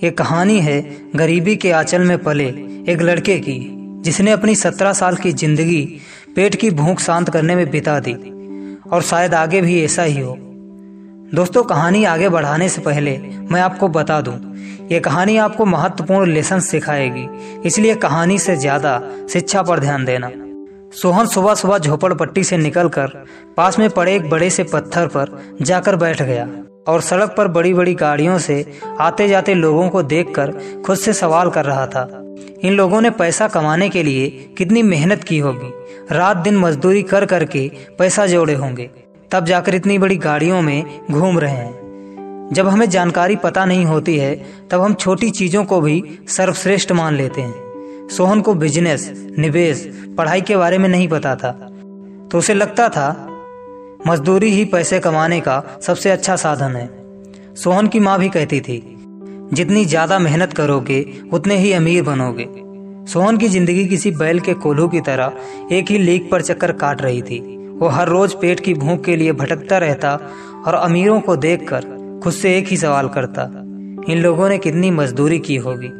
ये कहानी है, गरीबी के आंचल में पले एक लड़के की, जिसने अपनी सत्रह साल की ज़िंदगी पेट की भूख शांत करने में बिता दी। और शायद आगे भी ऐसा ही हो। दोस्तों, कहानी आगे बढ़ाने से पहले मैं आपको बता दूँ, ये कहानी आपको महत्वपूर्ण लेसन सिखाएगी। इसलिए कहानी से ज़्यादा शिक्षा पर ध्यान देना। सोहन सुबह सुबह झोपड़पट्टी से निकलकर पास में पड़े एक बड़े से पत्थर पर जाकर बैठ गया। और सड़क पर बड़ी बड़ी गाड़ियों से आते जाते लोगों को देखकर खुद से सवाल कर रहा था। इन लोगों ने पैसा कमाने के लिए कितनी मेहनत की होगी? रात दिन मजदूरी कर करके पैसा जोड़े होंगे। तब जाकर इतनी बड़ी गाड़ियों में घूम रहे हैं। जब हमें जानकारी पता नहीं होती है, तब हम छोटी चीज़ों को भी सर्वश्रेष्ठ मान लेते हैं। सोहन को बिज़नेस, निवेश, पढ़ाई के बारे में नहीं पता था। तो उसे लगता था मजदूरी ही पैसे कमाने का सबसे अच्छा साधन है। सोहन की माँ भी कहती थी, जितनी ज़्यादा मेहनत करोगे, उतने ही अमीर बनोगे। सोहन की ज़िंदगी किसी बैल के कोल्हू की तरह एक ही लीक पर चक्कर काट रही थी। वो हर रोज पेट की भूख के लिए भटकता रहता और अमीरों को देखकर खुद से एक ही सवाल करता, इन लोगों ने कितनी मजदूरी की होगी?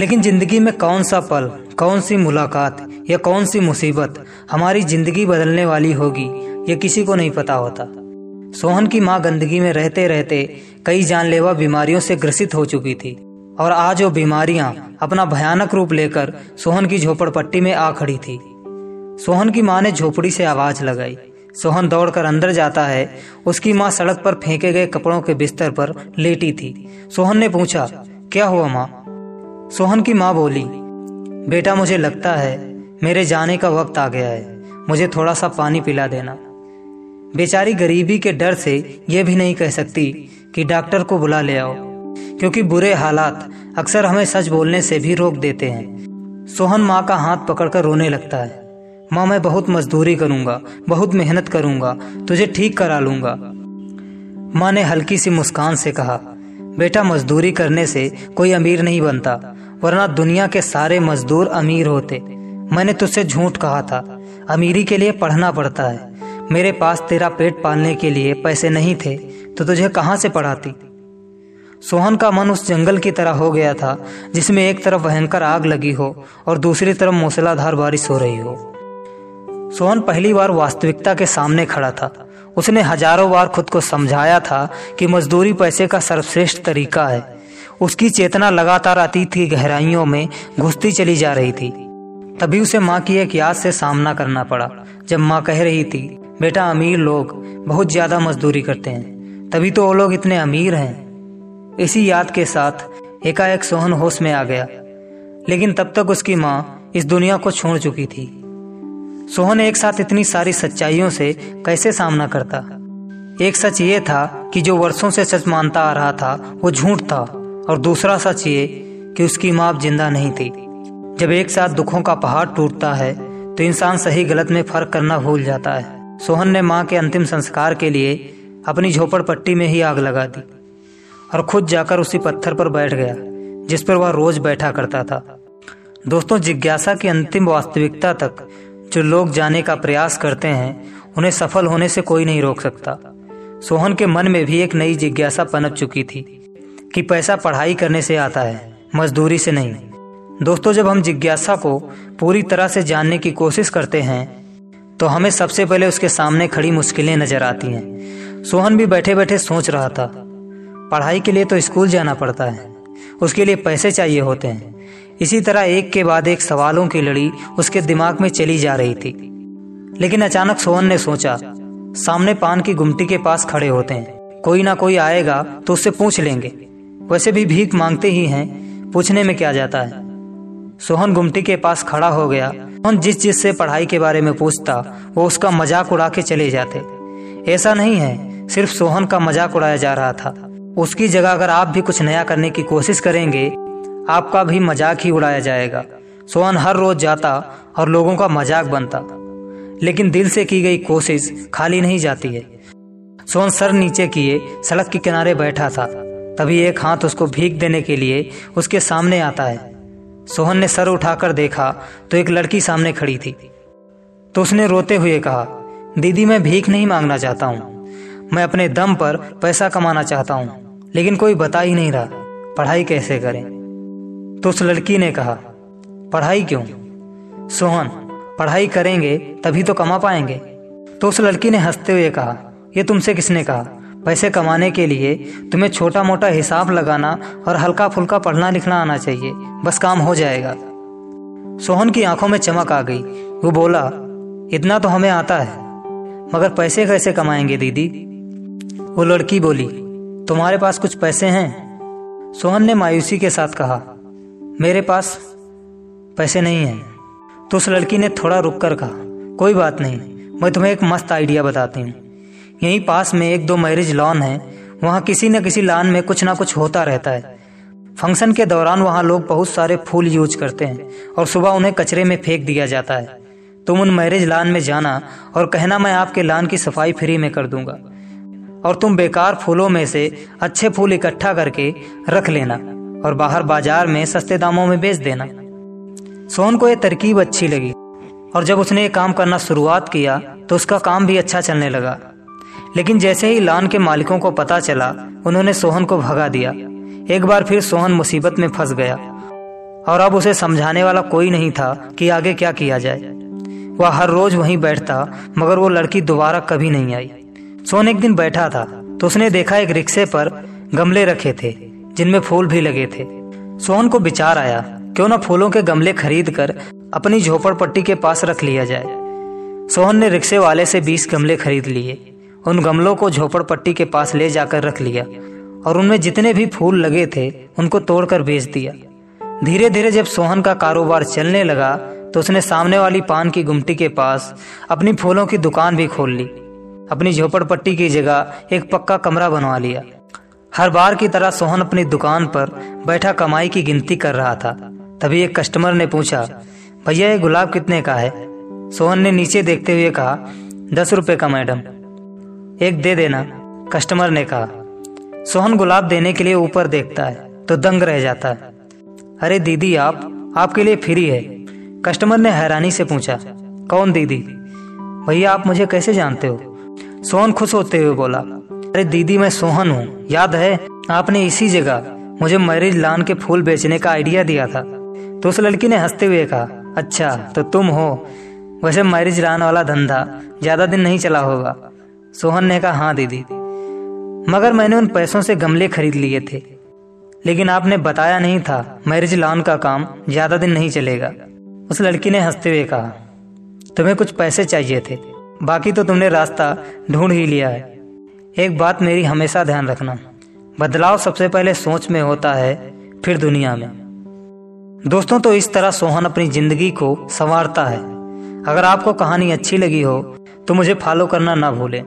लेकिन ज़िंदगी में कौन सा पल, कौन सी मुलाकात या कौन सी मुसीबत हमारी ज़िंदगी बदलने वाली होगी ये किसी को नहीं पता होता। सोहन की माँ गंदगी में रहते रहते कई जानलेवा बीमारियों से ग्रसित हो चुकी थी और आज वो बीमारियाँ अपना भयानक रूप लेकर सोहन की झोपड़पट्टी में आ खड़ी थी। सोहन की माँ ने झोपड़ी से आवाज़ लगाई। सोहन दौड़कर अंदर जाता है। उसकी माँ सड़क पर फेंके गए कपड़ों के बिस्तर पर लेटी थी। सोहन ने पूछा, क्या हुआ माँ? सोहन की माँ बोली, बेटा मुझे लगता है मेरे जाने का वक्त आ गया है। मुझे थोड़ा सा पानी पिला देना। बेचारी गरीबी के डर से यह भी नहीं कह सकती कि डॉक्टर को बुला ले आओ, क्योंकि बुरे हालात अक्सर हमें सच बोलने से भी रोक देते हैं। सोहन माँ का हाथ पकड़कर रोने लगता है। माँ, मैं बहुत मजदूरी करूँगा, बहुत मेहनत करूँगा, तुझे ठीक करा लूँगा। माँ ने हल्की सी मुस्कान से कहा, बेटा, मजदूरी करने से कोई अमीर नहीं बनता, वरना दुनिया के सारे मजदूर अमीर होते। मैंने तुझसे झूठ कहा था, अमीरी के लिए पढ़ना पड़ता है। मेरे पास तेरा पेट पालने के लिए पैसे नहीं थे तो तुझे कहाँ से पढ़ाती? सोहन का मन उस जंगल की तरह हो गया था, जिसमें एक तरफ़ भयंकर आग लगी हो और दूसरी तरफ़ मूसलाधार बारिश हो रही हो। सोहन पहली बार वास्तविकता के सामने खड़ा था। उसने हज़ारों बार खुद को समझाया था कि मजदूरी पैसे का सर्वश्रेष्ठ तरीका है। उसकी चेतना लगातार अतीत की गहराइयों में घुसती चली जा रही थी। तभी उसे माँ की एक याद से सामना करना पड़ा, जब माँ कह रही थी बेटा अमीर लोग बहुत ज़्यादा मजदूरी करते हैं। तभी तो वो लोग इतने अमीर हैं। इसी याद के साथ एकाएक सोहन होश में आ गया। लेकिन तब तक उसकी माँ इस दुनिया को छोड़ चुकी थी। सोहन एक साथ इतनी सारी सच्चाइयों से कैसे सामना करता? एक सच ये था कि जो वर्षों से सच मानता आ रहा था, वो झूठ था। और दूसरा सच ये कि उसकी माँ अब ज़िंदा नहीं थी। जब एक साथ दुखों का पहाड़ टूटता है तो इंसान सही गलत में फ़र्क करना भूल जाता है। सोहन ने माँ के अंतिम संस्कार के लिए अपनी झोपड़पट्टी में ही आग लगा दी और खुद जाकर उसी पत्थर पर बैठ गया, जिस पर वह रोज बैठा करता था। दोस्तों, जिज्ञासा की अंतिम वास्तविकता तक जो लोग जाने का प्रयास करते हैं, उन्हें सफल होने से कोई नहीं रोक सकता। सोहन के मन में भी एक नई जिज्ञासा पनप चुकी थी कि पैसा पढ़ाई करने से आता है, मजदूरी से नहीं। दोस्तों, जब हम जिज्ञासा को पूरी तरह से जानने की कोशिश करते हैं तो हमें सबसे पहले उसके सामने खड़ी मुश्किलें नज़र आती हैं। सोहन भी बैठे बैठे सोच रहा था। पढ़ाई के लिए तो स्कूल जाना पड़ता है। उसके लिए पैसे चाहिए होते हैं। इसी तरह एक के बाद एक सवालों की लड़ी उसके दिमाग में चली जा रही थी। लेकिन अचानक सोहन ने सोचा, सामने पान की गुमटी के पास खड़े होते हैं। कोई ना कोई आएगा तो उससे पूछ लेंगे। वैसे भी भीख मांगते ही हैं, पूछने में क्या जाता है। सोहन गुमटी के पास खड़ा हो गया सोहन जिस चीज़ से पढ़ाई के बारे में पूछता, वो उसका मज़ाक उड़ा के चले जाते ऐसा नहीं है, सिर्फ़ सोहन का मज़ाक उड़ाया जा रहा था। उसकी जगह अगर आप भी कुछ नया करने की कोशिश करेंगे, आपका भी मज़ाक ही उड़ाया जाएगा। सोहन हर रोज जाता और लोगों का मज़ाक बनता। लेकिन दिल से की गई कोशिश खाली नहीं जाती है। सोहन सर नीचे किए, सड़क के किनारे बैठा था। तभी एक हाथ उसको भीख देने के लिए उसके सामने आता है। सोहन ने सर उठाकर देखा तो एक लड़की सामने खड़ी थी। तो उसने रोते हुए कहा, दीदी, मैं भीख नहीं मांगना चाहता हूँ। मैं अपने दम पर पैसा कमाना चाहता हूँ, लेकिन कोई बता ही नहीं रहा, पढ़ाई कैसे करें? तो उस लड़की ने कहा, पढ़ाई क्यों? सोहन, पढ़ाई करेंगे तभी तो कमा पाएँगे। तो उस लड़की ने हँसते हुए कहा यह तुमसे किसने कहा? पैसे कमाने के लिए तुम्हें छोटा मोटा हिसाब लगाना और हल्का फुल्का पढ़ना लिखना आना चाहिए। बस काम हो जाएगा। सोहन की आँखों में चमक आ गई। वो बोला, इतना तो हमें आता है, मगर पैसे कैसे कमाएँगे दीदी? वो लड़की बोली, तुम्हारे पास कुछ पैसे हैं? सोहन ने मायूसी के साथ कहा, मेरे पास पैसे नहीं हैं। तो उस लड़की ने थोड़ा रुक कर कहा, कोई बात नहीं, मैं तुम्हें एक मस्त आइडिया बताती हूँ। यहीं पास में एक दो मैरिज लॉन है। वहाँ किसी न किसी लॉन में कुछ ना कुछ होता रहता है। फ़ंक्शन के दौरान वहाँ लोग बहुत सारे फूल यूज़ करते हैं और सुबह उन्हें कचरे में फेंक दिया जाता है। तुम उन मैरिज लॉन में जाना और कहना मैं आपके लॉन की सफ़ाई फ्री में कर दूँगा। और तुम बेकार फूलों में से अच्छे फूल इकट्ठा करके रख लेना और बाहर बाज़ार में सस्ते दामों में बेच देना। सोन को यह तरकीब अच्छी लगी और जब उसने ये काम करना शुरुआत किया तो उसका काम भी अच्छा चलने लगा। लेकिन जैसे ही लान के मालिकों को पता चला, उन्होंने सोहन को भगा दिया। एक बार फिर सोहन मुसीबत में फंस गया। और अब उसे समझाने वाला कोई नहीं था कि आगे क्या किया जाए। वह हर रोज वहीं बैठता, मगर वो लड़की दोबारा कभी नहीं आई। सोहन एक दिन बैठा था तो उसने देखा एक रिक्शे पर गमले रखे थे, जिनमें फूल भी लगे थे। सोहन को विचार आया, क्यों ना फूलों के गमले खरीद कर अपनी झोपड़पट्टी के पास रख लिया जाए। सोहन ने रिक्शे वाले से बीस गमले खरीद लिए। उन गमलों को झोपड़पट्टी के पास ले जाकर रख लिया और उनमें जितने भी फूल लगे थे, उनको तोड़कर बेच दिया। धीरे धीरे जब सोहन का कारोबार चलने लगा तो उसने सामने वाली पान की गुमटी के पास अपनी फूलों की दुकान भी खोल ली। अपनी झोपड़पट्टी की जगह एक पक्का कमरा बनवा लिया। हर बार की तरह सोहन अपनी दुकान पर बैठा कमाई की गिनती कर रहा था। तभी एक कस्टमर ने पूछा, भैया, ये गुलाब कितने का है? सोहन ने नीचे देखते हुए कहा, दस रुपए का, मैडम। एक दे देना कस्टमर ने कहा। सोहन गुलाब देने के लिए ऊपर देखता है तो दंग रह जाता है। अरे दीदी, आप, आपके लिए फ्री है। कस्टमर ने हैरानी से पूछा। कौन दीदी? भैया, आप मुझे कैसे जानते हो? सोहन खुश होते हुए बोला। अरे दीदी, मैं सोहन हूँ, याद है? आपने इसी जगह मुझे मैरिज लान के फूल बेचने का आइडिया दिया था। तो उस लड़की ने हँसते हुए कहा अच्छा तो तुम हो। वैसे मैरिज लान वाला धंधा ज़्यादा दिन नहीं चला होगा। सोहन ने कहा हाँ दीदी। मगर मैंने उन पैसों से गमले खरीद लिए थे। लेकिन आपने बताया नहीं था, मैरिज लॉन का काम ज़्यादा दिन नहीं चलेगा। उस लड़की ने हँसते हुए कहा, तुम्हें कुछ पैसे चाहिए थे। बाकी तो तुमने रास्ता ढूंढ ही लिया है। एक बात मेरी हमेशा ध्यान रखना। बदलाव सबसे पहले सोच में होता है, फिर दुनिया में। दोस्तों तो इस तरह सोहन अपनी ज़िंदगी को संवारता है। अगर आपको कहानी अच्छी लगी हो तो मुझे फॉलो करना ना भूलें।